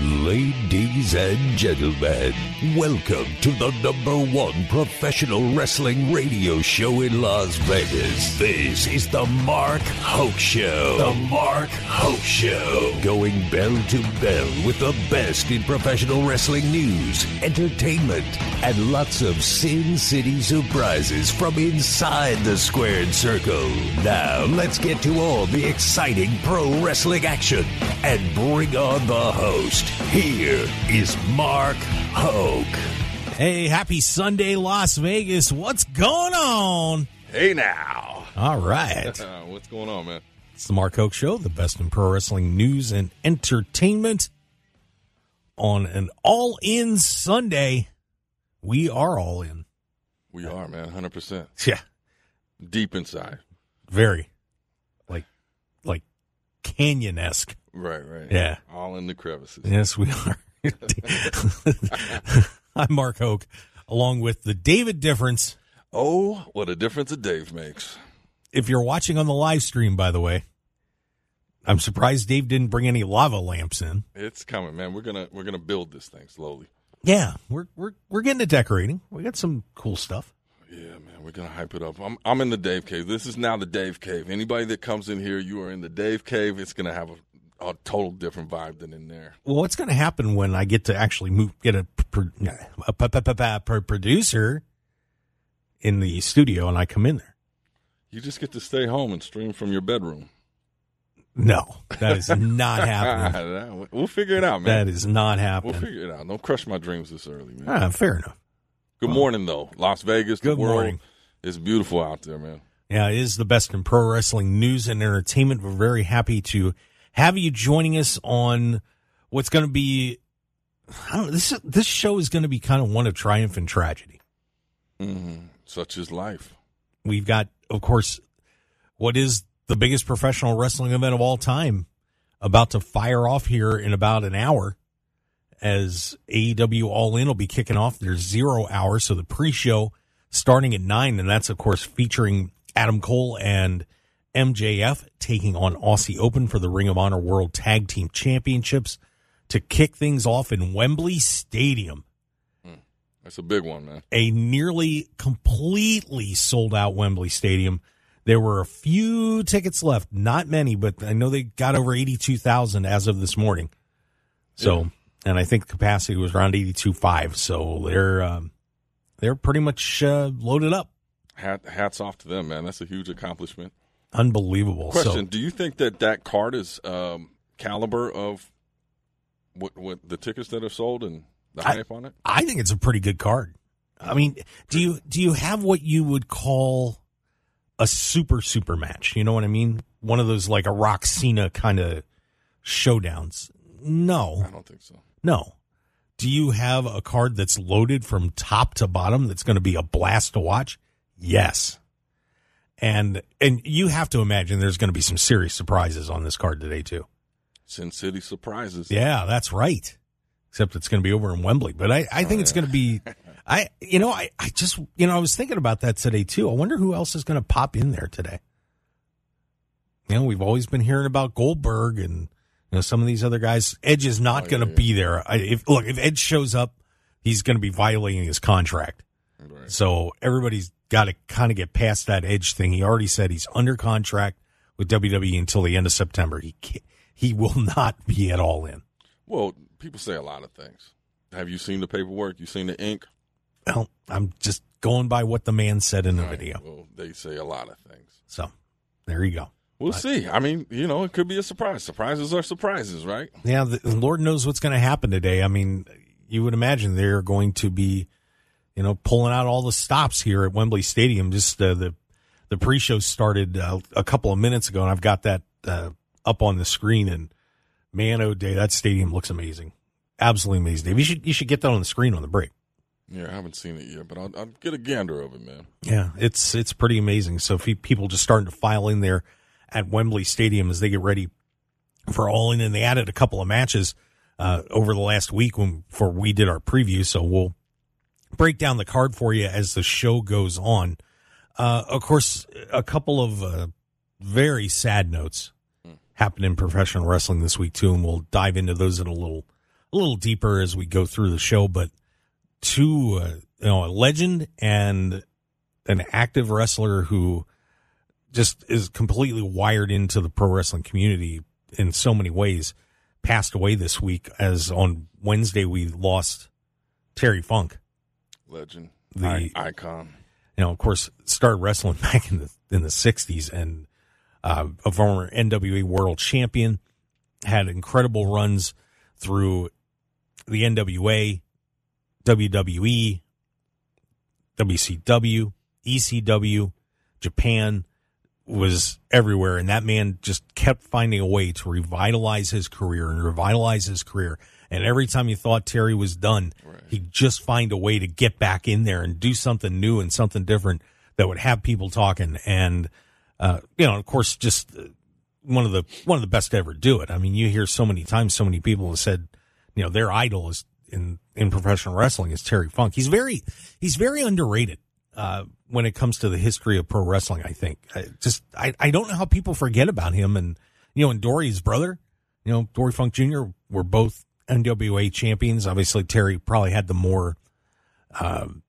Ladies and gentlemen, welcome to the number one professional wrestling radio show in Las Vegas. This is the Mark Hoke Show. The Mark Hoke Show. Going bell to bell with the best in professional wrestling news, entertainment, and lots of Sin City surprises from inside the squared circle. Now, let's get to all the exciting pro wrestling action and bring on the host. Here is Mark Hoke. Hey, happy Sunday, Las Vegas. What's going on? Hey now. All right. What's going on, man? It's the Mark Hoke Show, the best in pro wrestling news and entertainment. On an all in Sunday, we are all in. We are, man, 100%. Yeah, Deep inside. very. Like, like canyon esque. Right, right. Yeah. All in the crevices. Yes, we are. I'm Mark Hoke, along with the David Difference. Oh, what a difference a Dave makes. If you're watching on the live stream, by the way, I'm surprised Dave didn't bring any lava lamps in. It's coming, man. We're gonna we're gonna build this thing slowly. Yeah, we're we're we're getting to decorating. We got some cool stuff. Yeah, man. We're gonna hype it up. I'm I'm in the Dave Cave. This is now the Dave Cave. Anybody that comes in here, you are in the Dave Cave. It's gonna have a, a total different vibe than in there. Well, what's going to happen when I get to actually move, get a, a, p- pro- producer in the studio and I come in there? You just get to stay home and stream from your bedroom. No, that is not happening. we'll figure it out, man. That is not happening. We'll figure it out. Don't crush my dreams this early, man. Ah, fair enough. Good morning, though. Las Vegas, the Good world morning. It's beautiful out there, man. Yeah, it is the best in pro wrestling news and entertainment. We're very happy to have you joining us on what's going to be. I don't know. This this show is going to be kind of one of triumph and tragedy. hmm Such is life. We've got, of course, what is the biggest professional wrestling event of all time about to fire off here in about an hour as AEW All In will be kicking off their zero hour. So the pre show starting at nine, and that's, of course, featuring Adam Cole and MJF taking on Aussie Open for the Ring of Honor World Tag Team Championships to kick things off in Wembley Stadium That's a big one, man. a nearly completely sold out Wembley Stadium. There were a few tickets left, not many, but I know they got over 82,000 as of this morning. So, and I think the capacity was around 82.5. So they're, um, they're pretty much uh, loaded up. Hat, hats off to them, man. That's a huge accomplishment. Unbelievable. Question: So, Do you think that that card is um, caliber of what, what the tickets that are sold and the I- hype on it? I think it's a pretty good card. I mean, do you, do you have what you would call a super, super match? You know what I mean? One of those like a Rock Cena kind of showdowns. No. I don't think so. No. Do you have a card that's loaded from top to bottom that's going to be a blast to watch? Yes. And and you have to imagine there's going to be some serious surprises on this card today too. Sin City surprises. Yeah, that's right. Except it's going to be over in Wembley, but I, I think it's going to be I you know I I just you know I was thinking about that today too. I wonder who else is going to pop in there today. You know, we've always been hearing about Goldberg and you know some of these other guys. Edge is not Oh, going to yeah, be there. I, if look, if Edge shows up, he's going to be violating his contract. Right. So everybody's got to kind of get past that Edge thing. He already said he's under contract with WWE until the end of September. He he will not be at all in. Well, people say a lot of things. Have you seen the paperwork? You seen the ink? Well, I'm just going by what the man said in the Right. video. Well, they say a lot of things. So there you go. We'll see. I mean, you know, it could be a surprise. Surprises are surprises, right? Yeah, the Lord knows what's going to happen today. I mean, you would imagine they're going to be, you know, pulling out all the stops here at Wembley Stadium. Just uh, the the pre-show started uh, a couple of minutes ago, and I've got that uh, up on the screen. And man, oh day, that stadium looks amazing, absolutely amazing. Dave, you should you should get that on the screen on the break. Yeah, I haven't seen it yet, but I'll, I'll get a gander of it, man. Yeah, it's it's pretty amazing. So people just starting to file in there at Wembley Stadium as they get ready for All In, and they added a couple of matches uh, over the last week when before we did our preview. So we'll break down the card for you as the show goes on. Uh, of course, a couple of uh, very sad notes happened in professional wrestling this week too, and we'll dive into those in a little a little deeper as we go through the show, but two, uh, you know, a legend and an active wrestler who just is completely wired into the pro wrestling community in so many ways passed away this week as on Wednesday we lost Terry Funk. Legend. The- I- icon. You know, of course, started wrestling back in the in the sixties and uh, a former NWA world champion, had incredible runs through the NWA, WWE, WCW, ECW, Japan, was everywhere. And that man just kept finding a way to revitalize his career and revitalize his career. And every time you thought Terry was done, he'd just find a way to get back in there and do something new and something different that would have people talking. And, uh, you know, of course, just uh, one of the, one of the best to ever do it. I mean, you hear so many times, so many people have said, you know, their idol is in, in professional wrestling is Terry Funk. He's very, he's very underrated. Uh, when it comes to the history of pro wrestling, I think I just I, I don't know how people forget about him and you know and Dory's brother, you know Dory Funk Jr. were both NWA champions. Obviously, Terry probably had the more um,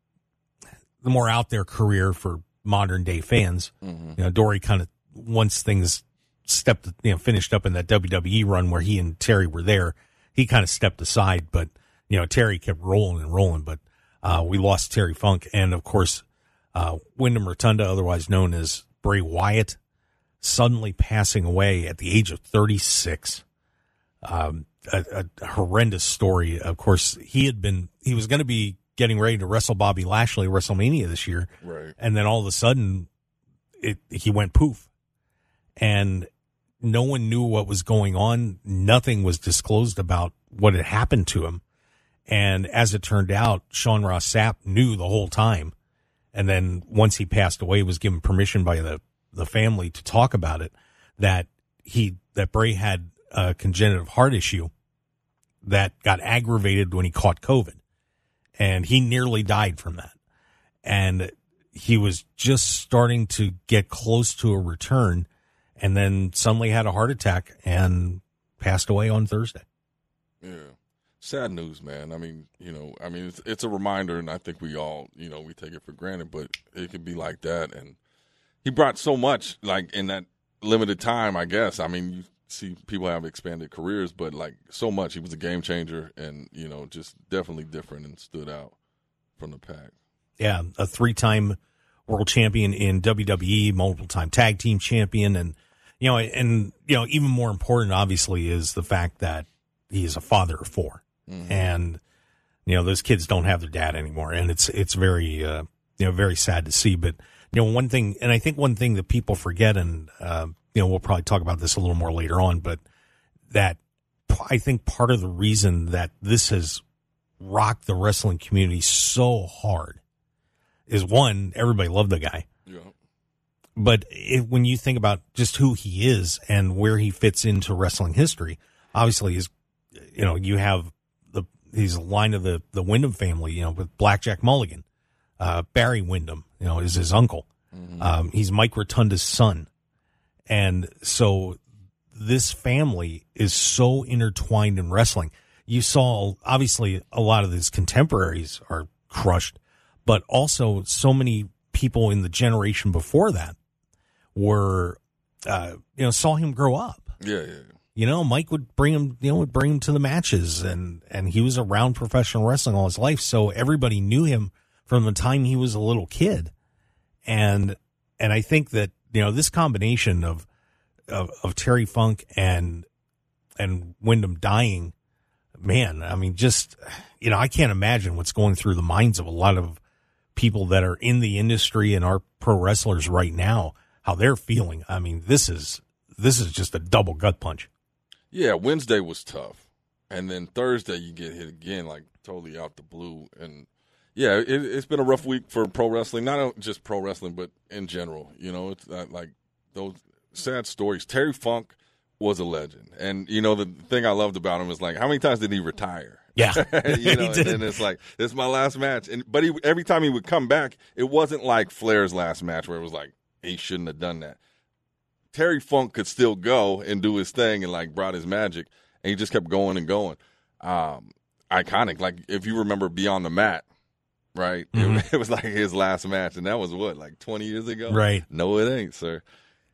the more out there career for modern day fans. You know, Dory kind of once things stepped you know finished up in that WWE run where he and Terry were there, he kind of stepped aside, but you know Terry kept rolling and rolling. But uh, we lost Terry Funk, and of course uh, Windham Rotunda, otherwise known as Bray Wyatt, suddenly passing away at the age of 36. Um, a, a horrendous story. Of course, he had been, he was going to be getting ready to wrestle Bobby Lashley at WrestleMania this year. Right. And then all of a sudden, it, he went poof. And no one knew what was going on. Nothing was disclosed about what had happened to him. And as it turned out, Sean Ross Sapp knew the whole time. And then once he passed away, was given permission by the, the family to talk about it that he, that Bray had a congenital heart issue that got aggravated when he caught COVID and he nearly died from that. And he was just starting to get close to a return and then suddenly had a heart attack and passed away on Thursday. Yeah. Sad news, man. I mean, you know, I mean, it's, it's a reminder, and I think we all, you know, we take it for granted, but it could be like that. And he brought so much, like in that limited time, I guess. I mean, you see people have expanded careers, but like so much. He was a game changer, and you know, just definitely different and stood out from the pack. Yeah, a three-time world champion in WWE, multiple-time tag team champion, and you know, and you know, even more important, obviously, is the fact that he is a father of 4 and you know, those kids don't have their dad anymore, and it's it's very uh, you know very sad to see. But you know, one thing, and I think one thing that people forget, and uh, you know, we'll probably talk about this a little more later on, but that I think part of the reason that this has rocked the wrestling community so hard is one, everybody loved the guy. Yeah. But it, when you think about just who he is and where he fits into wrestling history, obviously is, you know, you have the, he's a line of the, the Windham family, you know, with Blackjack Mulligan, uh, Barry Windham, you know, is his uncle. Um, he's Mike Rotunda's son. And so this family is so intertwined in wrestling. You saw obviously a lot of his contemporaries are crushed, but also so many people in the generation before that were, uh, you know, saw him grow up. Yeah, yeah. You know, Mike would bring him, you know, would bring him to the matches and, and he was around professional wrestling all his life. So everybody knew him from the time he was a little kid. And, and I think that, you know, this combination of, of, of Terry Funk and, and Windham dying, man, I mean, just, you know, I can't imagine what's going through the minds of a lot of people that are in the industry and are pro wrestlers right now, how they're feeling. I mean, this is, this is just a double gut punch. Yeah, Wednesday was tough, and then Thursday you get hit again, like totally out the blue. And yeah, it, it's been a rough week for pro wrestling, not just pro wrestling, but in general. You know, it's not like those sad stories. Terry Funk was a legend, and you know the thing I loved about him is like how many times did he retire? Yeah, you know, he and did. then it's like this is my last match, and but he every time he would come back, it wasn't like Flair's last match where it was like he shouldn't have done that. Terry Funk could still go and do his thing and like brought his magic, and he just kept going and going. um, iconic. Like if you remember Beyond the Mat, right? Mhm. It, it was like his last match, and that was what like twenty years ago. Right. No, it ain't, sir.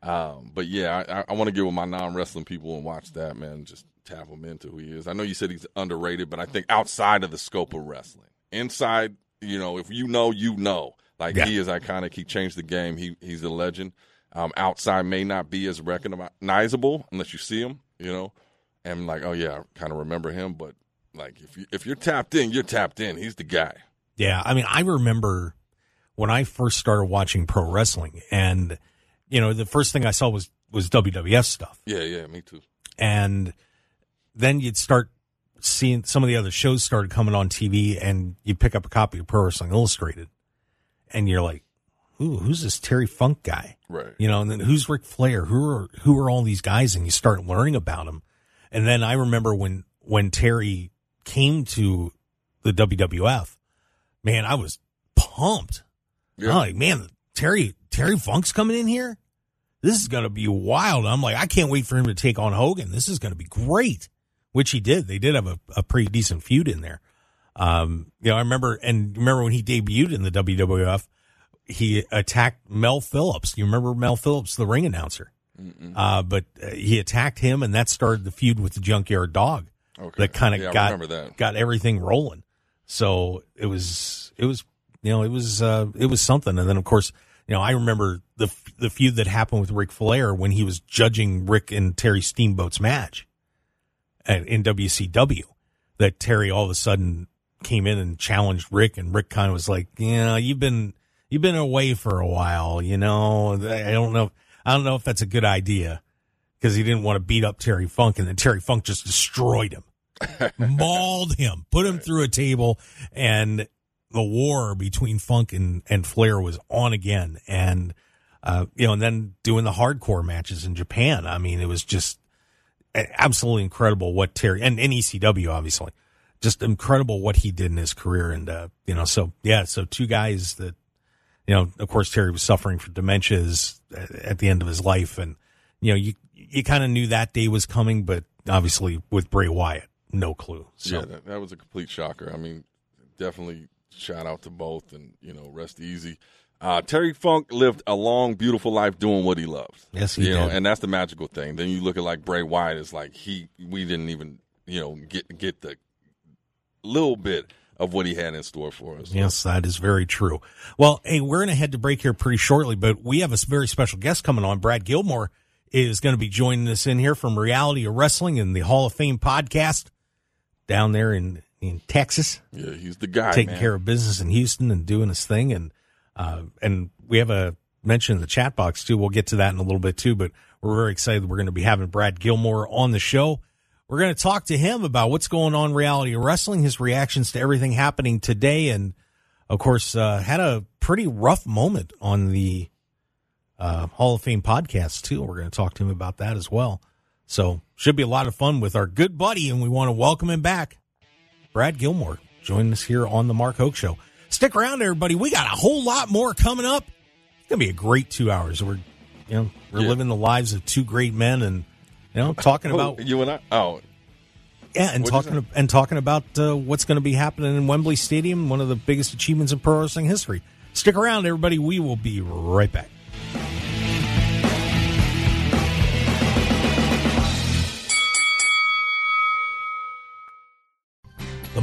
Um, but yeah, I, I, I want to get with my non wrestling people and watch that man. Just tap him into who he is. I know you said he's underrated, but I think outside of the scope of wrestling, inside, you know, if you know, you know. Like Yeah. he is iconic. He changed the game. He he's a legend. Um, outside may not be as recognizable unless you see him, you know. And like, oh yeah, I kind of remember him, but like if you if you're tapped in, you're tapped in. He's the guy. Yeah, I mean, I remember when I first started watching pro wrestling, and you know, the first thing I saw was was WWF stuff, Yeah, yeah, me too. and then you'd start seeing some of the other shows started coming on TV, and you pick up a copy of Pro Wrestling Illustrated, and you're like, "Ooh, who's this Terry Funk guy?" Right. You know, and then who's Ric Flair? Who are who are all these guys? And you start learning about them. And then I remember when when Terry came to the WWF, man, I was pumped. Yeah. I'm like, man, Terry Terry Funk's coming in here. This is gonna be wild. I'm like, I can't wait for him to take on Hogan. This is gonna be great. Which he did. They did have a, a pretty decent feud in there. Um, you know, I remember and remember when he debuted in the WWF, he attacked Mel Phillips. You remember Mel Phillips, the ring announcer? Uh, but uh, he attacked him, and that started the feud with the Junkyard Dog. Okay. That kind of Yeah, got got everything rolling. So it was it was you know it was uh, it was something. And then of course you know I remember the the feud that happened with Ric Flair when he was judging Rick and Terry Steamboat's match at, in WCW. That Terry all of a sudden came in and challenged Rick, and Rick kind of was like, "Yeah, you've been you've been away for a while. You know, I don't know, I don't know if that's a good idea." Because he didn't want to beat up Terry Funk, and then Terry Funk just destroyed him mauled him, put him through a table, and the war between Funk and, and Flair was on again. And, uh, you know, and then doing the hardcore matches in Japan. I mean, it was just absolutely incredible what Terry and, and ECW, obviously, just incredible what he did in his career. And, uh, you know, so yeah, so two guys that, you know, of course, Terry was suffering from dementias at, the end of his life. And, you know, you, you kind of knew that day was coming, but obviously with Bray Wyatt, no clue. So, Yeah, that, that was a complete shocker. I mean, definitely shout out to both, and you know, rest easy. Uh, Terry Funk lived a long, beautiful life doing what he loved. Yes, he you know, did. and that's the magical thing. Then you look at like Bray Wyatt is like he we didn't even you know get get the little bit of what he had in store for us. Yes, that is very true. Well, hey, we're going to head to break here pretty shortly, but we have a very special guest coming on. Brad Gilmore is going to be joining us in here from Reality of Wrestling and the Hall of Fame podcast down there in, in Texas, Yeah, he's the guy. taking man. care of business in Houston and doing his thing. And, uh, and we have a mention in the chat box too. We'll get to that in a little bit too, but we're very excited. We're going to be having Brad Gilmore on the show. We're going to talk to him about what's going on in reality wrestling, his reactions to everything happening today, and of course, uh, had a pretty rough moment on the uh, Hall of Fame podcast too. We're going to talk to him about that as well. So should be a lot of fun with our good buddy, and we want to welcome him back, Brad Gilmore, joining us here on the Mark Hoke Show. Stick around, everybody. We got a whole lot more coming up. It's gonna be a great two hours. We're, you know, we're Yeah. living the lives of two great men, and you know, talking Who, about you and I. Oh, yeah, and What'd talking and talking about uh, what's going to be happening in Wembley Stadium, one of the biggest achievements in pro wrestling history. Stick around, everybody. We will be right back.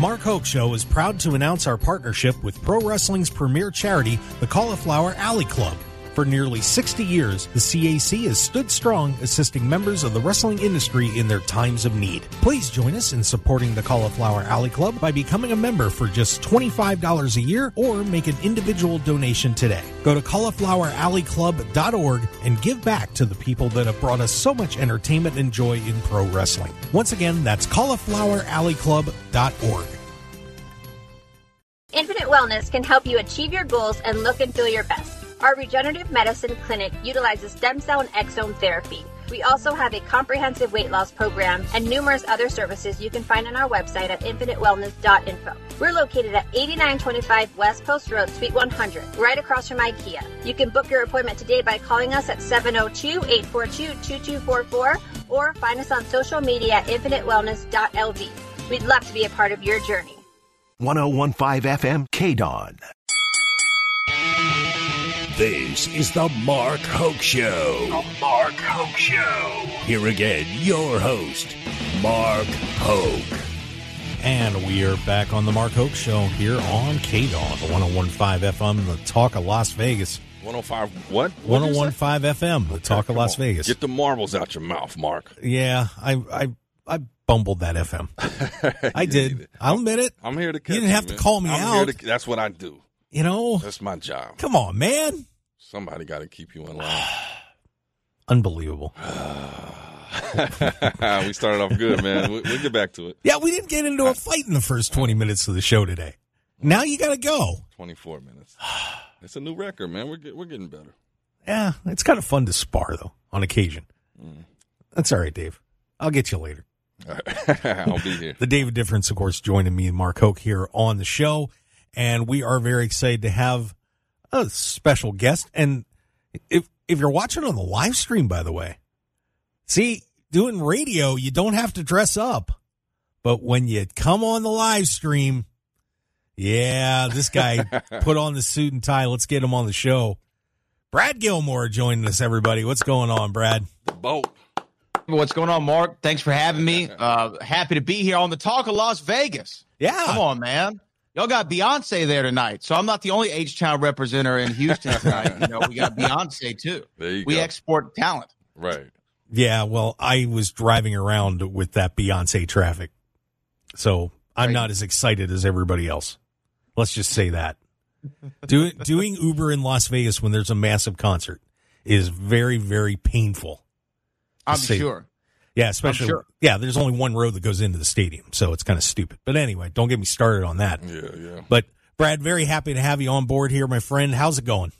Mark Hoke Show is proud to announce our partnership with pro wrestling's premier charity, the Cauliflower Alley Club. For nearly 60 years, the CAC has stood strong assisting members of the wrestling industry in their times of need. Please join us in supporting the Cauliflower Alley Club by becoming a member for just $25 a year or make an individual donation today. Go to caulifloweralleyclub.org and give back to the people that have brought us so much entertainment and joy in pro wrestling. Once again, that's caulifloweralleyclub.org. Infinite Wellness can help you achieve your goals and look and feel your best. Our regenerative medicine clinic utilizes stem cell and exosome therapy. We also have a comprehensive weight loss program and numerous other services you can find on our website at infinitewellness.info. We're located at 8925 West Post Road, Suite 100, right across from IKEA. You can book your appointment today by calling us at 702-842-2244 or find us on social media at infinitewellness.lv. We'd love to be a part of your journey. 1015 FM KDAWN. This is the Mark Hoke Show. The Mark Hoke Show. Here again, your host, Mark Hoke. And we are back on the Mark Hoke Show here on KDAWN, the 1015 FM, the talk of Las Vegas. 105 what? What'd 1015 FM, the talk of Las on. Vegas. Get the marbles out your mouth, Mark. Yeah, I I I bumbled that FM. I did. I'll admit it. I'm here to catch You didn't have to call me I'm out. Here to, that's what I do. You know, That's my job. come on, man. Somebody got to keep you in line. Unbelievable. we started off good, man. We, we'll get back to it. Yeah, we didn't get into a fight in the first 20 minutes of the show today. Now you got to go. 24 minutes. It's a new record, man. We're get, we're getting better. Yeah, it's kind of fun to spar, though, on occasion. Mm. That's all right, Dave. I'll get you later. Right. I'll be here. The David Difference, of course, joining me and Mark Hoke here on the show. And we are very excited to have a special guest. And if, if you're watching on the live stream, by the way, see, doing radio, you don't have to dress up. But when you come on the live stream, yeah, this guy put on the suit and tie. Let's get him on the show. Brad Gilmore joining us, everybody. What's going on, Brad? The boat. What's going on, Mark? Thanks for having me. Uh, happy to be here on the Talk of Las Vegas. Yeah. Come on, man. Y'all got Beyonce there tonight, so I'm not the only H Town representative in Houston tonight. you know, we got Beyonce too. There you we go. export talent. right. Yeah, well, I was driving around with that Beyonce traffic. So I'm Right. not as excited as everybody else. Let's just say that. doing doing Uber in Las Vegas when there's a massive concert is very, very painful. I'm Say- sure. Yeah, especially sure. yeah, there's only one road that goes into the stadium, so it's kind of stupid. But anyway, don't get me started on that. Yeah, yeah. But Brad, very happy to have you on board here, my friend. How's it going?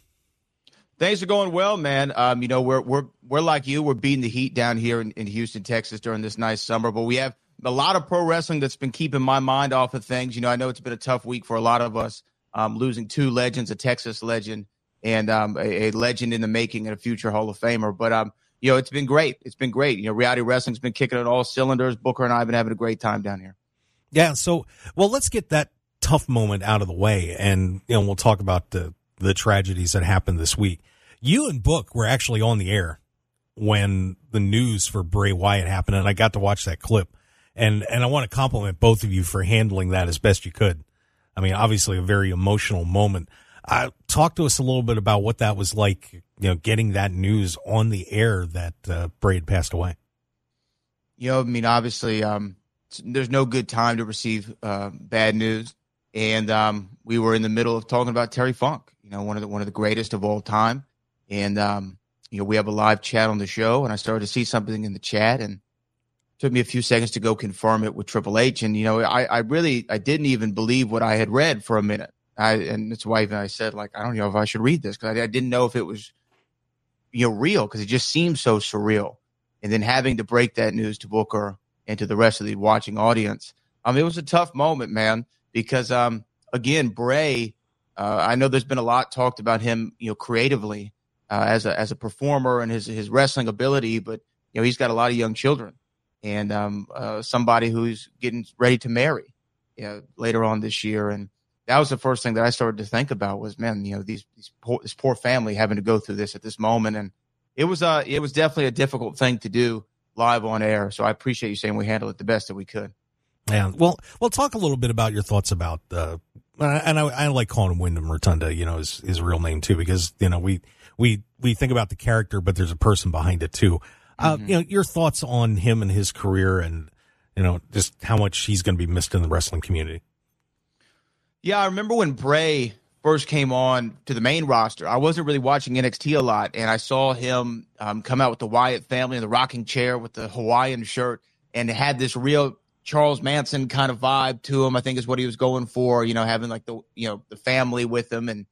Things are going well, man. Um, you know, we're we're we're like you. We're beating the heat down here in, in Houston, Texas during this nice summer. But we have a lot of pro wrestling that's been keeping my mind off of things. You know, I know it's been a tough week for a lot of us, um, losing two legends, a Texas legend and um, a, a legend in the making and a future Hall of Famer. But um, you know, it's been great. It's been great. You know, reality wrestling's been kicking on all cylinders. Booker and I have been having a great time down here. Yeah. So, well, let's get that tough moment out of the way, and you know, we'll talk about the the tragedies that happened this week. You and Book were actually on the air when the news for Bray Wyatt happened, and I got to watch that clip. And and I want to compliment both of you for handling that as best you could. I mean, obviously, a very emotional moment. Uh, talk to us a little bit about what that was like. You know, getting that news on the air that uh, Bray had passed away. you know, I mean, obviously, um, there's no good time to receive uh, bad news, and um, we were in the middle of talking about Terry Funk, you know, one of the one of the greatest of all time, and um, you know, we have a live chat on the show, and I started to see something in the chat, and took me a few seconds to go confirm it with Triple H, and you know, I, I really I didn't even believe what I had read for a minute, I and that's why even I said like I don't know if I should read this because I, I didn't know if it was you know real because it just seemed so surreal and then having to break that news to Booker and to the rest of the watching audience. Um, it was a tough moment, man, because um, again, Bray. Uh, I know there's been a lot talked about him, you know, creatively uh, as a as a performer and his his wrestling ability, but you know he's got a lot of young children and um, uh, somebody who's getting ready to marry you know, later on this year, and that was the first thing that I started to think about was, man, you know, these, these poor, this poor family having to go through this at this moment, and it was uh it was definitely a difficult thing to do live on air. So I appreciate you saying we handled it the best that we could. Yeah. Well, well, talk a little bit about your thoughts about, uh, and I, I like calling him Windham Rotunda, you know, his, his real name too, because, you know, we, we, we think about the character, but there's a person behind it too. Uh, you know, your thoughts on him and his career and, you know, just how much he's going to be missed in the wrestling community. Yeah, I remember when Bray first came on to the main roster. I wasn't really watching NXT a lot, and I saw him um, come out with the Wyatt family in the rocking chair with the Hawaiian shirt, and it had this real Charles Manson kind of vibe to him. I think is what he was going for. You know, having like the you know the family with him, and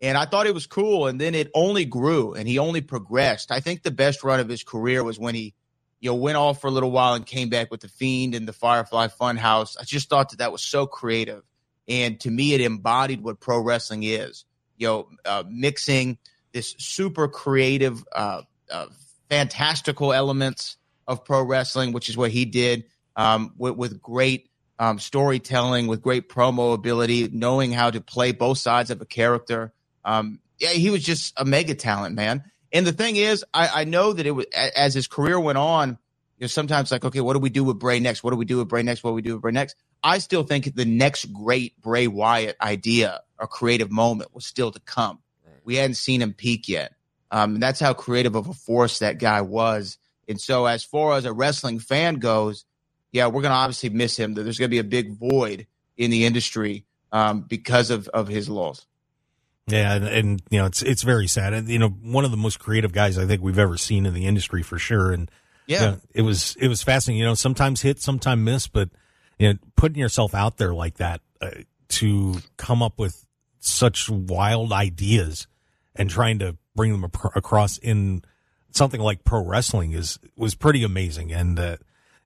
and I thought it was cool. And then it only grew, and he only progressed. I think the best run of his career was when he. You know, went off for a little while and came back with the Fiend and the Firefly Funhouse. I just thought that that was so creative and to me it embodied what pro wrestling is you know uh, mixing this super creative uh, uh, fantastical elements of pro wrestling which is what he did um, with, with great um, storytelling, with great promo ability, knowing how to play both sides of a character. Um, yeah, he was just a mega talent, man. And the thing is, I, I know that it was as his career went on. You know, sometimes like, okay, what do we do with Bray next? What do we do with Bray next? What do we do with Bray next? I still think the next great Bray Wyatt idea or creative moment was still to come. Right. We hadn't seen him peak yet. Um, and that's how creative of a force that guy was. And so, as far as a wrestling fan goes, yeah, we're going to obviously miss him. There's going to be a big void in the industry um, because of, of his loss. Yeah, and, and, you know it's it's very sad. And you know, one of the most creative guys I think we've ever seen in the industry for sure. And yeah, you know, it was it was fascinating. You know, sometimes hit, sometimes miss, but you know, putting yourself out there like that uh, to come up with such wild ideas and trying to bring them across in something like pro wrestling is was pretty amazing. And uh,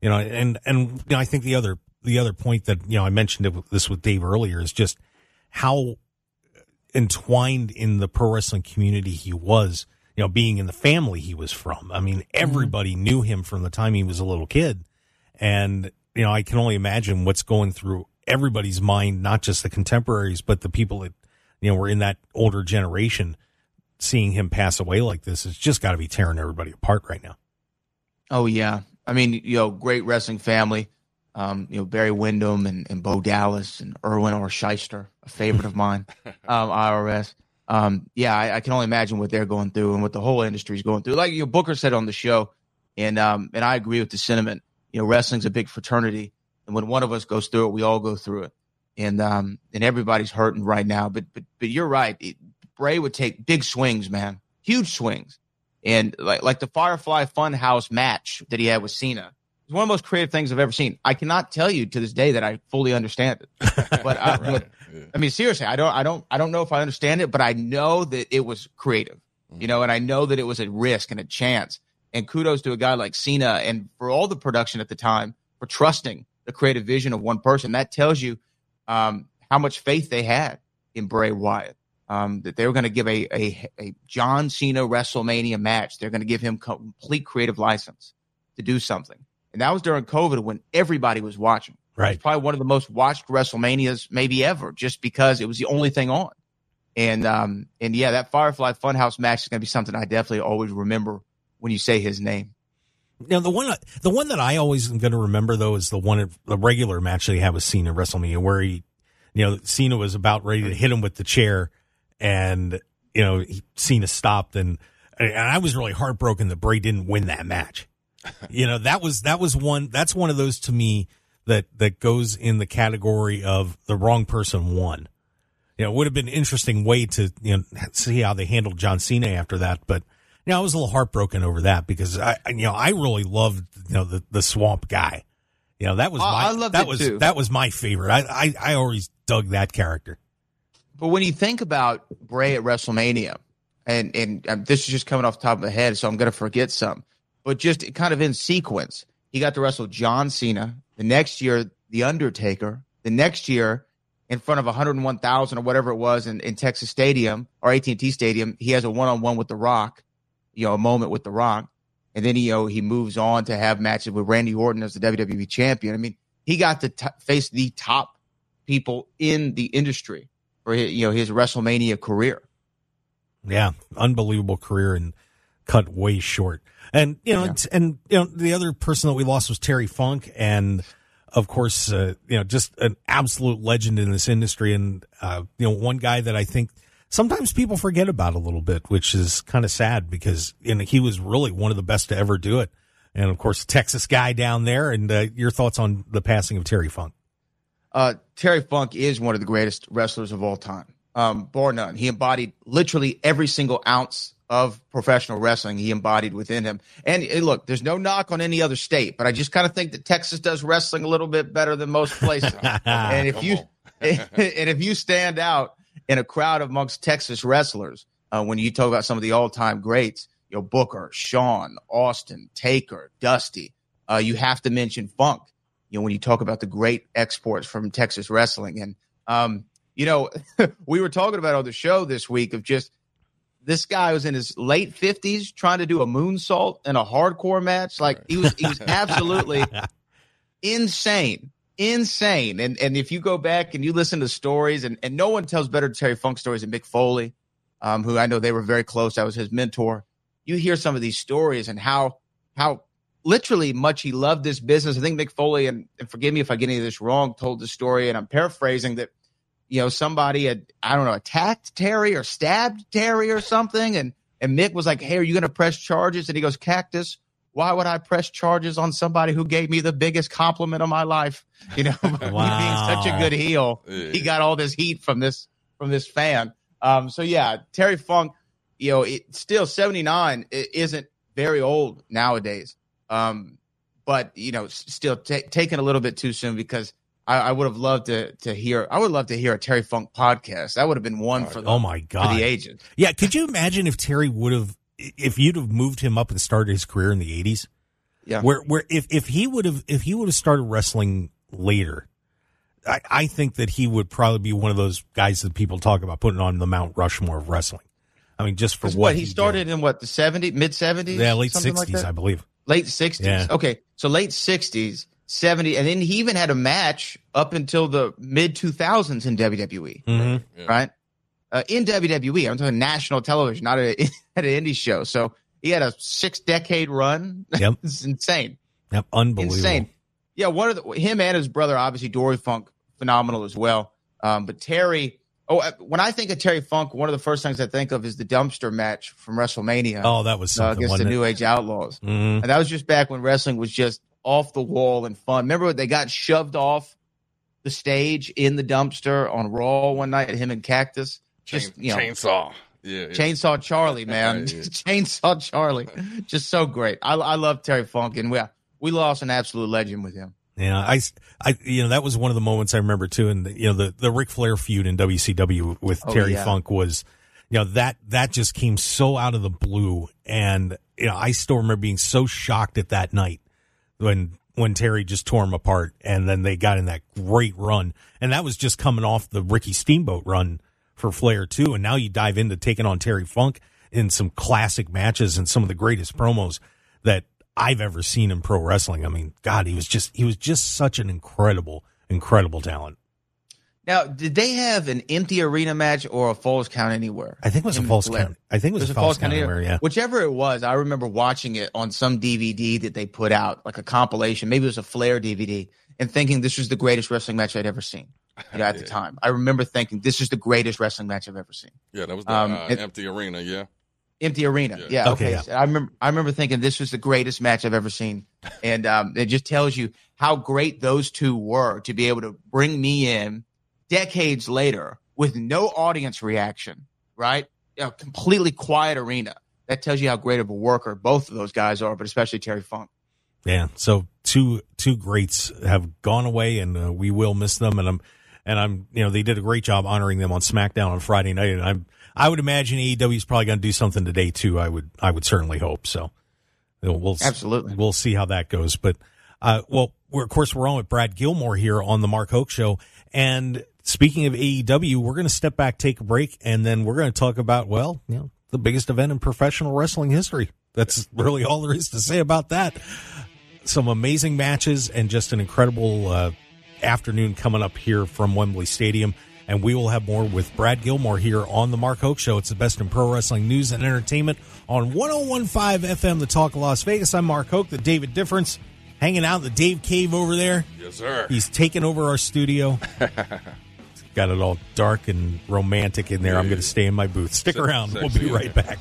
you know, and and you know, I think the other the other point that you know I mentioned this with Dave earlier is just how entwined in the pro wrestling community he was. You know, being in the family he was from. I mean, everybody mm-hmm. knew him from the time he was a little kid, and you know, I can only imagine what's going through everybody's mind, not just the contemporaries, but the people that you know were in that older generation. Seeing him pass away like this, it's just got to be tearing everybody apart right now. Oh yeah, I mean, you know, great wrestling family. Um, you know, Barry Windham and, and Bo Dallas and Irwin R. Schyster, a favorite of mine, um, IRS. Um, yeah, I, I, can only imagine what they're going through and what the whole industry is going through. Like you know, Booker said on the show, and um, and I agree with the sentiment. You know, wrestling's a big fraternity, and when one of us goes through it, we all go through it, and um, and everybody's hurting right now. But but but you're right. It, Bray would take big swings, man, huge swings, and like like the Firefly Funhouse match that he had with Cena. It's one of the most creative things I've ever seen. I cannot tell you to this day that I fully understand it. But, I, but I mean, seriously, I don't, I don't, I don't know if I understand it, but I know that it was creative, you know, and I know that it was a risk and a chance. And kudos to a guy like Cena and for all the production at the time for trusting the creative vision of one person. That tells you um, how much faith they had in Bray Wyatt um, that they were going to give a, a, a John Cena WrestleMania match. They're going to give him complete creative license to do something. And that was during COVID when everybody was watching. Right. It's probably one of the most watched WrestleManias maybe ever, just because it was the only thing on. And um and yeah, that Firefly Funhouse match is going to be something I definitely always remember when you say his name. Now the one the one that I always am going to remember though is the one the regular match that he had with Cena WrestleMania where he you know Cena was about ready to hit him with the chair and you know he, Cena stopped, and and I was really heartbroken that Bray didn't win that match. you know that was that was one that's one of those to me that that goes in the category of the wrong person won. You know, it would have been an interesting way to you know see how they handled John Cena after that, but you know, I was a little heartbroken over that because I you know I really loved you know the the swamp guy. You know that was my I that was too. that was my favorite. I, I I always dug that character. But when you think about Bray at WrestleMania, and and um, this is just coming off the top of my head, so I'm going to forget some. But just kind of in sequence, he got to wrestle John Cena. The next year, The Undertaker. The next year, in front of 101,000 or whatever it was in, in Texas Stadium or AT&T Stadium, he has a one-on-one with The Rock. You know, a moment with The Rock, and then he you know he moves on to have matches with Randy Orton as the WWE champion. I mean, he got to t- face the top people in the industry for his, you know his WrestleMania career. Yeah, unbelievable career and cut way short. And you know, yeah. and you know, the other person that we lost was Terry Funk, and of course, uh, you know, just an absolute legend in this industry, and uh, you know, one guy that I think sometimes people forget about a little bit, which is kind of sad because you know he was really one of the best to ever do it, and of course, Texas guy down there. And uh, your thoughts on the passing of Terry Funk? uh, Terry Funk is one of the greatest wrestlers of all time, um, bar none. He embodied literally every single ounce of professional wrestling he embodied within him. And look, there's no knock on any other state, but I just kind of think that Texas does wrestling a little bit better than most places. and if you and if you stand out in a crowd amongst Texas wrestlers, uh, when you talk about some of the all-time greats, you know Booker, Shawn, Austin, Taker, Dusty, uh, you have to mention Funk you know, when you talk about the great exports from Texas wrestling. And, um, you know, we were talking about on the show this week of just this guy was in his late 50s trying to do a moonsault in a hardcore match. Like he was, he was absolutely insane. Insane. And and if you go back and you listen to stories, and, and no one tells better Terry Funk stories than Mick Foley, um, who I know they were very close. I was his mentor. You hear some of these stories and how how literally much he loved this business. I think Mick Foley, and, and forgive me if I get any of this wrong, told the story, and I'm paraphrasing that, you know, somebody had, I don't know, attacked Terry or stabbed Terry or something. And, and Mick was like, Hey, are you going to press charges? And he goes, Cactus, why would I press charges on somebody who gave me the biggest compliment of my life? You know, me being such a good heel, he got all this heat from this, from this fan. Um, so yeah, Terry Funk, you know, it still 79 it isn't very old nowadays. Um, but you know, still t- taken a little bit too soon because I, I, would have loved to to hear. I would love to hear a Terry Funk podcast. That would have been one for the, oh my god for the agent. Yeah, could you imagine if Terry would have if you'd have moved him up and started his career in the eighties? Yeah, where where if if he would have if he would have started wrestling later. I, I think that he would probably be one of those guys that people talk about putting on the Mount Rushmore of wrestling. I mean, just for what, what he, he started did. in what the 70s, mid 70s? Yeah, late 60s, like I believe. Late 60s. Yeah. Okay. So late 60s, 70, and then he even had a match up until the mid 2000s in WWE, Mhm. Yeah. right? Uh, in WWE, I'm talking national television, not a, at an indie show. So he had a six decade run. Yep. it's insane. Yep, unbelievable. Insane. Yeah, one of the, him and his brother, obviously Dory Funk, phenomenal as well. Um, but Terry, oh, when I think of Terry Funk, one of the first things I think of is the dumpster match from WrestleMania Oh, that was uh, against the wasn't New Age Outlaws. it? Mhm. And that was just back when wrestling was just off the wall and fun. Remember they got shoved off the stage in the dumpster on Raw one night, him and Cactus? Just, you know, chainsaw. Yeah, yeah. Chainsaw Charlie, man. Yeah. Chainsaw Charlie. Just so great. I, I love Terry Funk, and we, we lost an absolute legend with him. Yeah, I, I, you know, that was one of the moments I remember too. And you know, the the Ric Flair feud in WCW with Oh, Terry yeah. Funk was, you know, that that just came so out of the blue, and you know, I still remember being so shocked at that night when when Terry just tore him apart, and then they got in that great run, and that was just coming off the Ricky Steamboat run for Flair too, and now you dive into taking on Terry Funk in some classic matches and some of the greatest promos that I've ever seen in pro wrestling. I mean, God, he was just he was just such an incredible, incredible talent. Now, did they have an empty arena match or a Falls Count Anywhere? I think it was a Him false and count. I think it was, It a Falls Count Anywhere. Yeah. Whichever it was, I remember watching it on some DVD that they put out, like a compilation. Maybe it was a Flair DVD, and thinking this was the greatest wrestling match I'd ever seen. You know, at the time, I remember thinking this is the greatest wrestling match I've ever seen. Yeah, that was the Um, uh, it- empty arena. Yeah, Empty arena, Yeah. yeah. Okay, okay, yeah. So I remember. I remember thinking this was the greatest match I've ever seen, and um, it just tells you how great those two were to be able to bring me in decades later with no audience reaction, right? A completely quiet arena. That tells you how great of a worker both of those guys are, but especially Terry Funk. Yeah. So two two greats have gone away, and uh, we will miss them. And I'm and I'm you know they did a great job honoring them on SmackDown on Friday night. And I'm I would imagine AEW is probably going to do something today too. I would I would certainly hope so. We'll Absolutely. we'll see how that goes. But uh, well, we're of course we're on with Brad Gilmore here on the Mark Hoke Show. And speaking of AEW, we're going to step back, take a break, and then we're going to talk about well, you know, the biggest event in professional wrestling history. That's really all there is to say about that some amazing matches and just an incredible uh, afternoon coming up here from Wembley Stadium. And we will have more with Brad Gilmore here on the Mark Hoke Show. It's the best in pro wrestling news and entertainment on 1015 FM, The Talk of Las Vegas. I'm Mark Hoke, the David Difference, hanging out in the Dave Cave over there. yes, sir. He's taking over our studio. Got it all dark and romantic in there. I'm going to stay in my booth. Stick around. We'll be right back.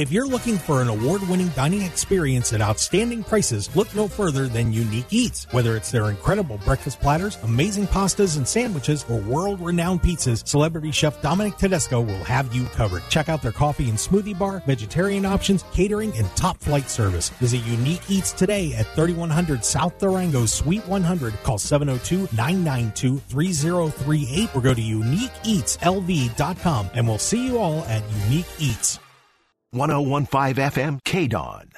If you're looking for an award winning dining experience at outstanding prices, look no further than Unique Eats. Whether it's their incredible breakfast platters, amazing pastas and sandwiches, or world renowned pizzas, celebrity chef Dominic Tedesco will have you covered. Check out their coffee and smoothie bar, vegetarian options, catering, and top flight service. Visit Unique Eats today at 3100 South Durango, Suite 100. Call 702 992 3038 or go to uniqueeatslv.com and we'll see you all at Unique Eats. 1015 FM KDAWN.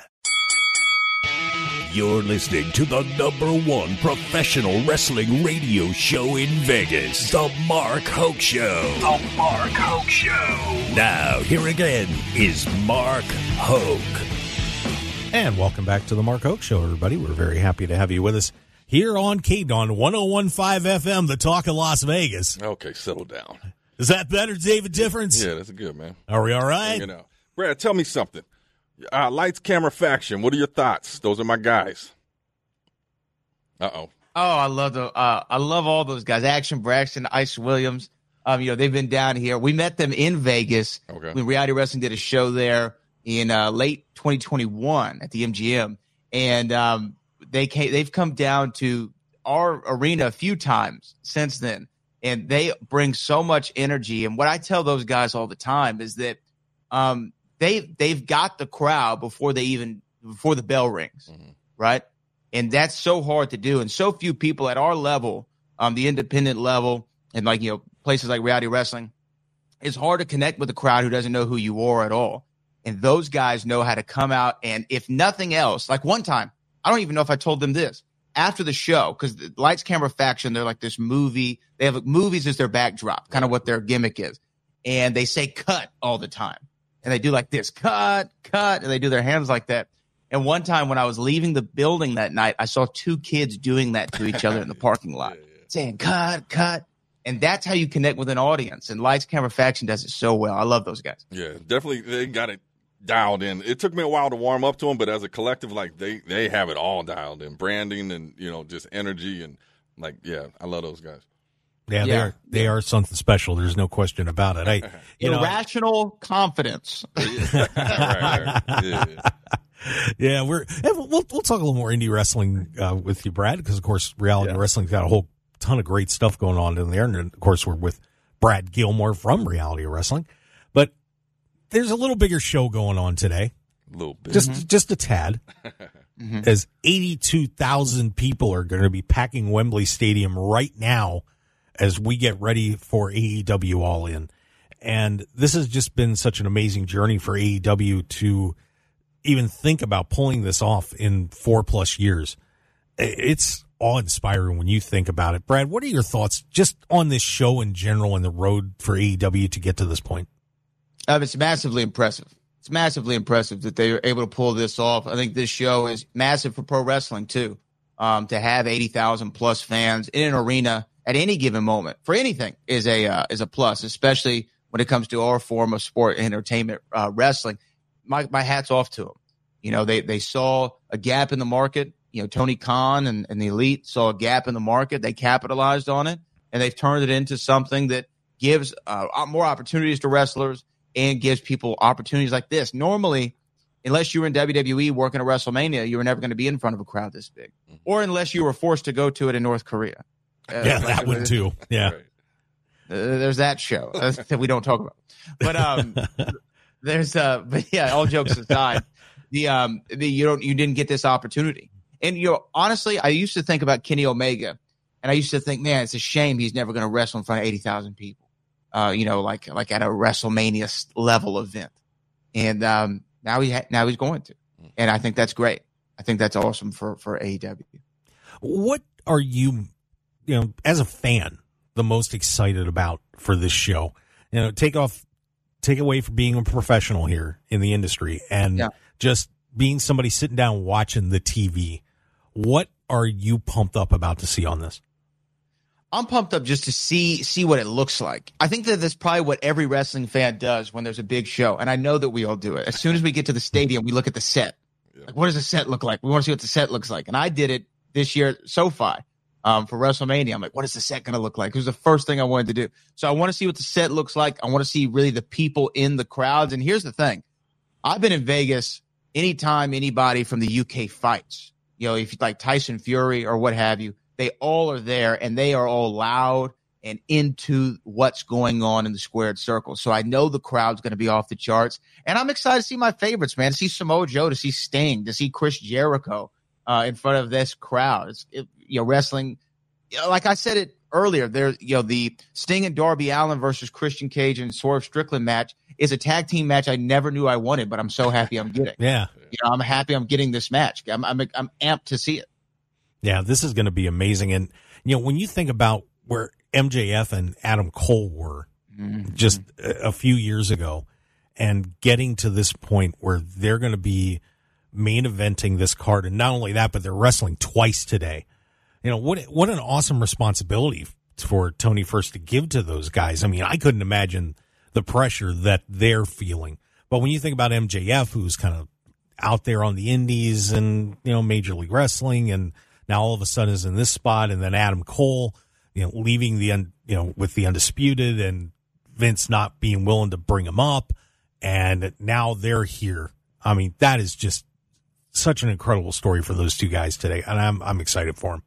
You're listening to the number one professional wrestling radio show in Vegas, The Mark Hoke Show. The Mark Hoke Show. Now, here again is Mark Hoke. And welcome back to the Mark Hoke Show, everybody. We're very happy to have you with us here on KDAWN 1015 FM, the talk of Las Vegas. Okay, settle down. Is that better, David Difference? Yeah, that's good, man. Are we all right? You know, Brad, tell me something. Uh, lights, camera, faction. What are your thoughts? Those are my guys. Uh oh. Oh, I love the uh, I love all those guys. Action Braxton, Ice Williams. Um, you know, they've been down here. We met them in Vegas Okay. when Reality Wrestling did a show there in uh, late 2021 at the MGM, and um, they came, they've come down to our arena a few times since then, and they bring so much energy. And what I tell those guys all the time is that um, they they've got the crowd before they even before the bell rings, right? And that's so hard to do, and so few people at our level, um, the independent level, and like you know places like Reality Wrestling, it's hard to connect with a crowd who doesn't know who you are at all. And those guys know how to come out and if nothing else, like one time, I don't even know if I told them this after the show, because the Lights Camera Faction, they're like this movie. They have movies as their backdrop, kind of what their gimmick is. And they say cut all the time. And they do like this, cut, cut, and they do their hands like that. And one time when I was leaving the building that night, I saw two kids doing that to each other in the parking lot, saying cut, cut. And that's how you connect with an audience. And Lights Camera Faction does it so well. I love those guys. Yeah, definitely. They got it dialed in. It took me a while to warm up to them, but as a collective, like they they have it all dialed in. Branding and you know just energy and like yeah, I love those guys. Yeah, they are. They are something special. There's no question about it. I, you know, Irrational confidence. right, right. Yeah. yeah, we're yeah, we'll we'll we'll talk a little more indie wrestling uh, with you, Brad, because of course, reality Yeah. wrestling's got a whole ton of great stuff going on in there, and of course, we're with Brad Gilmore from Reality Wrestling. But there's a little bigger show going on today, A little bit. just just a tad, as eighty two thousand people are going to be packing Wembley Stadium right now as we get ready for AEW All In. And this has just been such an amazing journey for AEW to even think about pulling this off in four plus years. It's awe inspiring when you think about it. Brad, what are your thoughts just on this show in general and the road for AEW to get to this point? Um, it's massively impressive. It's massively impressive that they were able to pull this off. I think this show is massive for pro wrestling too. Um, to have eighty thousand plus fans in an arena at any given moment for anything is a uh, is a plus, especially when it comes to our form of sport and entertainment, uh, wrestling. My my hats off to them. You know, they they saw a gap in the market. You know, Tony Khan and, and the elite saw a gap in the market. They capitalized on it, and they've turned it into something that gives uh, more opportunities to wrestlers and gives people opportunities like this. Normally, unless you were in WWE working at WrestleMania, you were never going to be in front of a crowd this big, or unless you were forced to go to it in North Korea. Uh, Yeah, that one too. Yeah. Right. uh, there's that show that we don't talk about. But um, there's uh, but yeah, all jokes aside, the um, the you don't you didn't get this opportunity, and you know honestly, I used to think about Kenny Omega, and I used to think, man, it's a shame he's never going to wrestle in front of eighty thousand people, uh, you know, like like at a WrestleMania level event, and um, now he ha- now he's going to, and I think that's great. I think that's awesome for for AEW. What are you, you know, as a fan, the most excited about for this show? You know, take off, take away from being a professional here in the industry and Yeah. just being somebody sitting down watching the TV. What are you pumped up about to see on this? I'm pumped up just to see see what it looks like. I think that that's probably what every wrestling fan does when there's a big show, and I know that we all do it. As soon as we get to the stadium, we look at the set. Like, what does the set look like? We want to see what the set looks like. And I did it this year at SoFi um, for WrestleMania. I'm like, what is the set going to look like? It was the first thing I wanted to do. So I want to see what the set looks like. I want to see really the people in the crowds. And here's the thing: I've been in Vegas anytime anybody from the UK fights. You know, if you like Tyson Fury or what have you, they all are there and they are all loud and into what's going on in the squared circle. So I know the crowd's going to be off the charts. And I'm excited to see my favorites, man. To see Samoa Joe, to see Sting, to see Chris Jericho uh, in front of this crowd. It's, it, you know, wrestling, you know, like I said it earlier, there, you know, the Sting and Darby Allin versus Christian Cage and Swerve Strickland match is a tag team match I never knew I wanted, but I'm so happy I'm getting. Yeah. You know, I'm happy I'm getting this match. I'm, I'm, I'm amped to see it. Yeah, this is going to be amazing. And, you know, when you think about where MJF and Adam Cole were mm-hmm. just a, a few years ago and getting to this point where they're going to be main eventing this card, and not only that, but they're wrestling twice today. You know what? What an awesome responsibility for Tony First to give to those guys. I mean, I couldn't imagine the pressure that they're feeling. But when you think about MJF, who's kind of out there on the indies and you know Major League Wrestling, and now all of a sudden is in this spot, and then Adam Cole, you know, leaving the you know with the undisputed, and Vince not being willing to bring him up, and now they're here. I mean, that is just such an incredible story for those two guys today, and I'm I'm excited for them.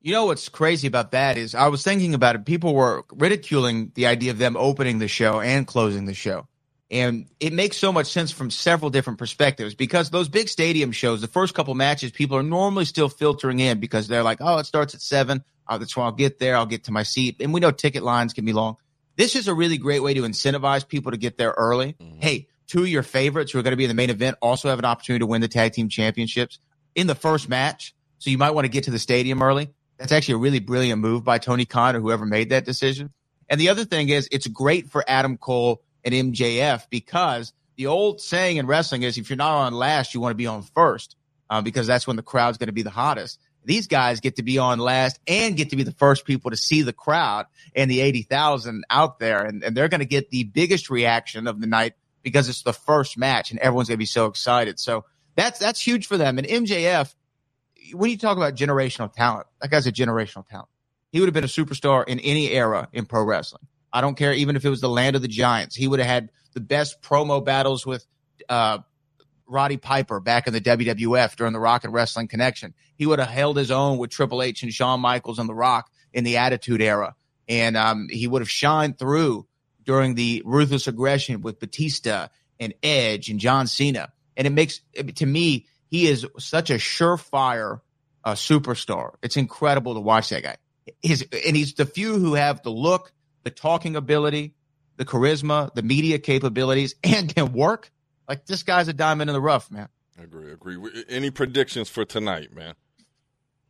You know what's crazy about that is I was thinking about it. People were ridiculing the idea of them opening the show and closing the show. And it makes so much sense from several different perspectives because those big stadium shows, the first couple matches, people are normally still filtering in because they're like, oh, it starts at seven. Oh, that's when I'll get there. I'll get to my seat. And we know ticket lines can be long. This is a really great way to incentivize people to get there early. Mm-hmm. Hey, two of your favorites who are going to be in the main event also have an opportunity to win the tag team championships in the first match. So you might want to get to the stadium early. That's actually a really brilliant move by Tony Khan or whoever made that decision. And the other thing is, it's great for Adam Cole and MJF because the old saying in wrestling is if you're not on last, you want to be on first uh, because that's when the crowd's going to be the hottest. These guys get to be on last and get to be the first people to see the crowd and the 80,000 out there. And, and they're going to get the biggest reaction of the night because it's the first match and everyone's going to be so excited. So that's, that's huge for them. And MJF, when you talk about generational talent, that guy's a generational talent. He would have been a superstar in any era in pro wrestling. I don't care, even if it was the land of the giants. He would have had the best promo battles with uh, Roddy Piper back in the WWF during the Rock and Wrestling Connection. He would have held his own with Triple H and Shawn Michaels and The Rock in the Attitude Era. And um, he would have shined through during the Ruthless Aggression with Batista and Edge and John Cena. And it makes, to me, he is such a surefire uh, superstar. It's incredible to watch that guy. His, and he's the few who have the look, the talking ability, the charisma, the media capabilities, and can work. Like this guy's a diamond in the rough, man. I Agree, agree. Any predictions for tonight, man?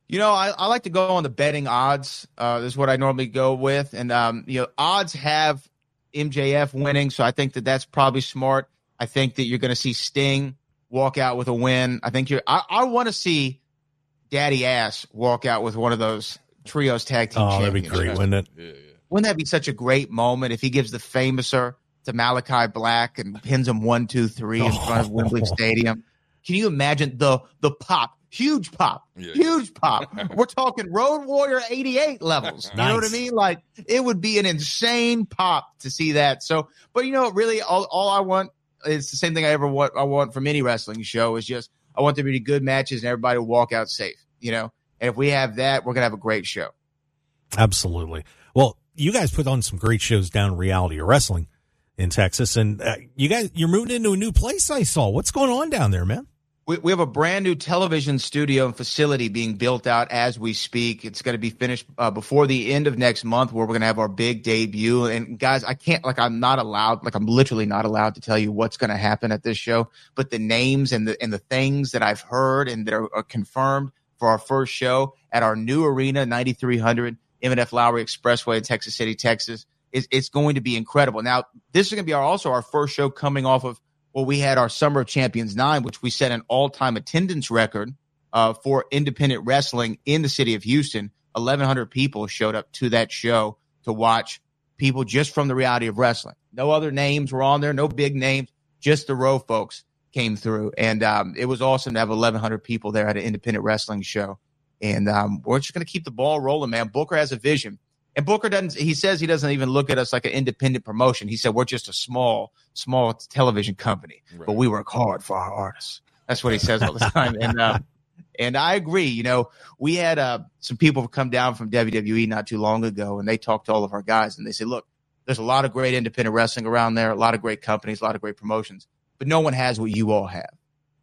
You know, I, I like to go on the betting odds. Uh, this is what I normally go with, and um, you know, odds have MJF winning, so I think that that's probably smart. I think that you're going to see Sting walk out with a win. I think you're. I, I want to see Daddy Ass walk out with one of those trios tag team. Oh, that'd be great, wouldn't it? Yeah, yeah. Wouldn't that be such a great moment if he gives the Fameasser to Malakai Black and pins him one, two, three in front of Wembley Stadium? Can you imagine the the pop? Huge pop, yeah. huge pop. We're talking Road Warrior '88 levels. You know what I mean? Like it would be an insane pop to see that. So, but you know, really, all, all I want it's the same thing I ever want. I want from any wrestling show is just I want there to be good matches and everybody to walk out safe. You know, and if we have that, we're gonna have a great show. Absolutely. Well, you guys put on some great shows down Reality Wrestling in Texas, and uh, you guys you're moving into a new place. I saw. What's going on down there, man? We, we have a brand new television studio and facility being built out as we speak. It's going to be finished uh, before the end of next month, where we're going to have our big debut. And guys, I can't like I'm not allowed, like I'm literally not allowed to tell you what's going to happen at this show. But the names and the and the things that I've heard and that are, are confirmed for our first show at our new arena, 9300 Emmett F. Lowry Expressway in Texas City, Texas. It's, it's going to be incredible. Now, this is going to be our, also our first show coming off of well, we had our Summer of Champions nine, which we set an all time attendance record uh, for independent wrestling in the city of Houston. 1,100 people showed up to that show to watch people just from the reality of wrestling. No other names were on there, no big names, just the row folks came through. And um, it was awesome to have 1,100 people there at an independent wrestling show. And um, we're just going to keep the ball rolling, man. Booker has a vision. And Booker doesn't, he says he doesn't even look at us like an independent promotion. He said, we're just a small, small television company, right. but we work hard for our artists. That's what he says all the time. and, uh, and I agree. You know, we had uh, some people come down from WWE not too long ago, and they talked to all of our guys, and they said, "Look, there's a lot of great independent wrestling around there, a lot of great companies, a lot of great promotions, but no one has what you all have.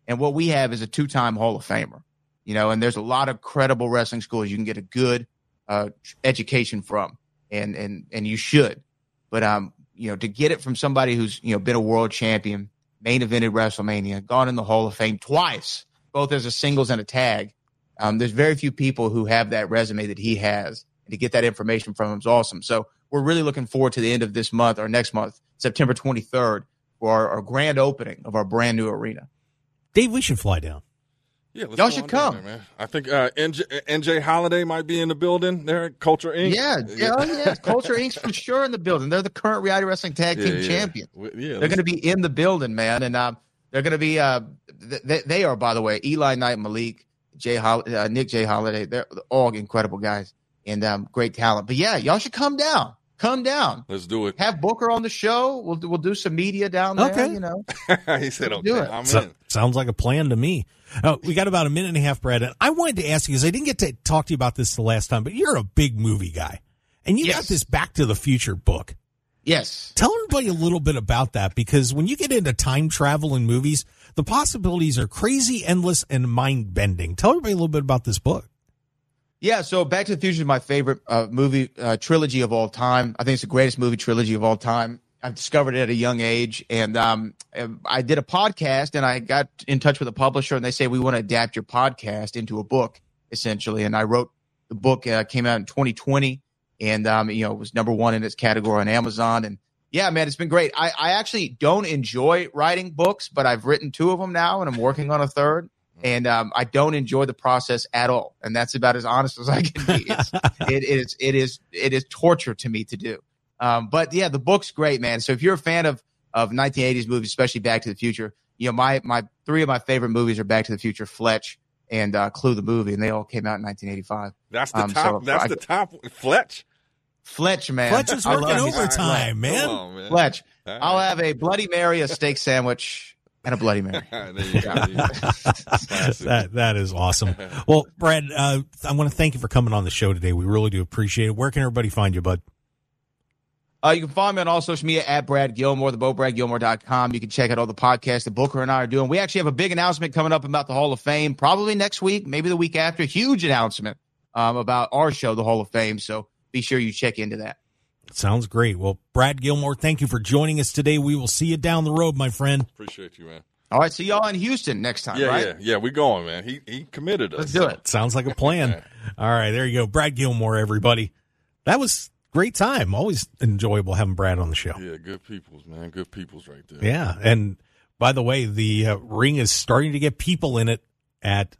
And what we have is a two-time Hall of Famer. You know, and there's a lot of credible wrestling schools you can get a good uh, education from, and and and you should. But um, you know, to get it from somebody who's you know been a world champion, main evented WrestleMania, gone in the Hall of Fame twice, both as a singles and a tag. Um, there's very few people who have that resume that he has, and to get that information from him is awesome. So we're really looking forward to the end of this month or next month, September 23rd, for our, our grand opening of our brand new arena. Dave, we should fly down. Yeah, let's Y'all should come. there, man. I think uh, NJ, NJ Holiday might be in the building there at Culture Inc. Yeah, yeah, oh, yeah. Culture Inc.'s for sure in the building. They're the current reality wrestling tag team Yeah, yeah. champion. W- Yeah, They're going to be in the building, man, and um, they're going to be. Uh, they, they are, by the way, Eli Knight, Malik, Jay, Hol- uh, Nick J. Holiday. They're all incredible guys and um, great talent. But yeah, y'all should come down. Come down. Let's do it. Have Booker on the show. We'll we'll do some media down there. Okay. You know. he said, Let's "Okay, do it. I'm So- in." sounds like a plan to me. Uh, we got about a minute and a half, Brad. And I wanted to ask you because I didn't get to talk to you about this the last time, but you're a big movie guy, and you got this Back to the Future book. Yes. Tell everybody a little bit about that because when you get into time travel in movies, the possibilities are crazy, endless, and mind bending. Tell everybody a little bit about this book. Yeah, so Back to the Future is my favorite uh, movie uh, trilogy of all time. I think it's the greatest movie trilogy of all time. I discovered it at a young age, and um, I did a podcast, and I got in touch with a publisher, and they say we want to adapt your podcast into a book, essentially. And I wrote the book. Uh, came out in 2020, and um, you know it was number one in its category on Amazon. And yeah, man, it's been great. I, I actually don't enjoy writing books, but I've written two of them now, and I'm working on a third and um, I don't enjoy the process at all. And that's about as honest as I can be. It's, it is it is it is torture to me to do. Um, but yeah, the book's great, man. So if you're a fan of of 1980s movies, especially Back to the Future, you know my my three of my favorite movies are Back to the Future, Fletch, and uh, Clue the movie, and they all came out in 1985. That's the Um, top. so that's I- the top. Fletch. Fletch, man, Fletch is working love me some overtime, man. Come on, man. Fletch. All I'll have a Bloody Mary, a steak sandwich, and a Bloody Mary. there you go. Classic. that that is awesome. Well, Brad, uh, I want to thank you for coming on the show today. We really do appreciate it. Where can everybody find you, bud? Uh, you can find me on all social media at Brad Gilmore, the BoBradGilmore.com. You can check out all the podcasts that Booker and I are doing. We actually have a big announcement coming up about the Hall of Fame, probably next week, maybe the week after. Huge announcement um, about our show, the Hall of Fame. So be sure you check into that. Sounds great. Well, Brad Gilmore, thank you for joining us today. We will see you down the road, my friend. Appreciate you, man. All right, see y'all in Houston next time, Yeah, right? yeah, yeah. We going, man. He he committed us. Let's do it. Sounds like a plan. All right, there you go. Brad Gilmore, everybody. That was great time. Always enjoyable having Brad on the show. Yeah, good peoples, man. Good peoples, right there. Yeah. And by the way, the uh, ring is starting to get people in it at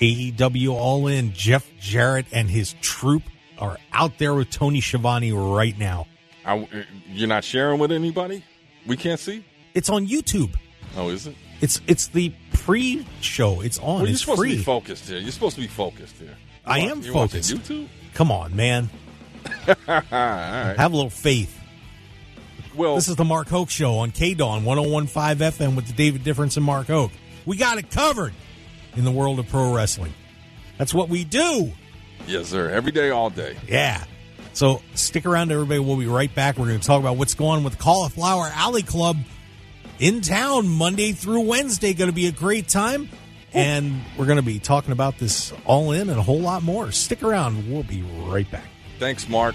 AEW All In. Jeff Jarrett and his troop are out there with Tony Schiavone right now. I, you're not sharing with anybody. We can't see. It's on YouTube. Oh, is it? It's it's the pre-show. It's on. Well, you're it's supposed free. to be focused here. You're supposed to be focused here. You I wa- am you focused. YouTube. Come on, man. Right. Have a little faith. Well, This is the Mark Hoke Show on KDAWN 1015 FM with the David Difference and Mark Hoke. We got it covered in the world of pro wrestling. That's what we do. Yes, sir. Every day, all day. Yeah. So stick around, everybody. We'll be right back. We're going to talk about what's going on with Cauliflower Alley Club in town Monday through Wednesday. Going to be a great time. And we're going to be talking about this all in and a whole lot more. Stick around. We'll be right back. Thanks, Mark.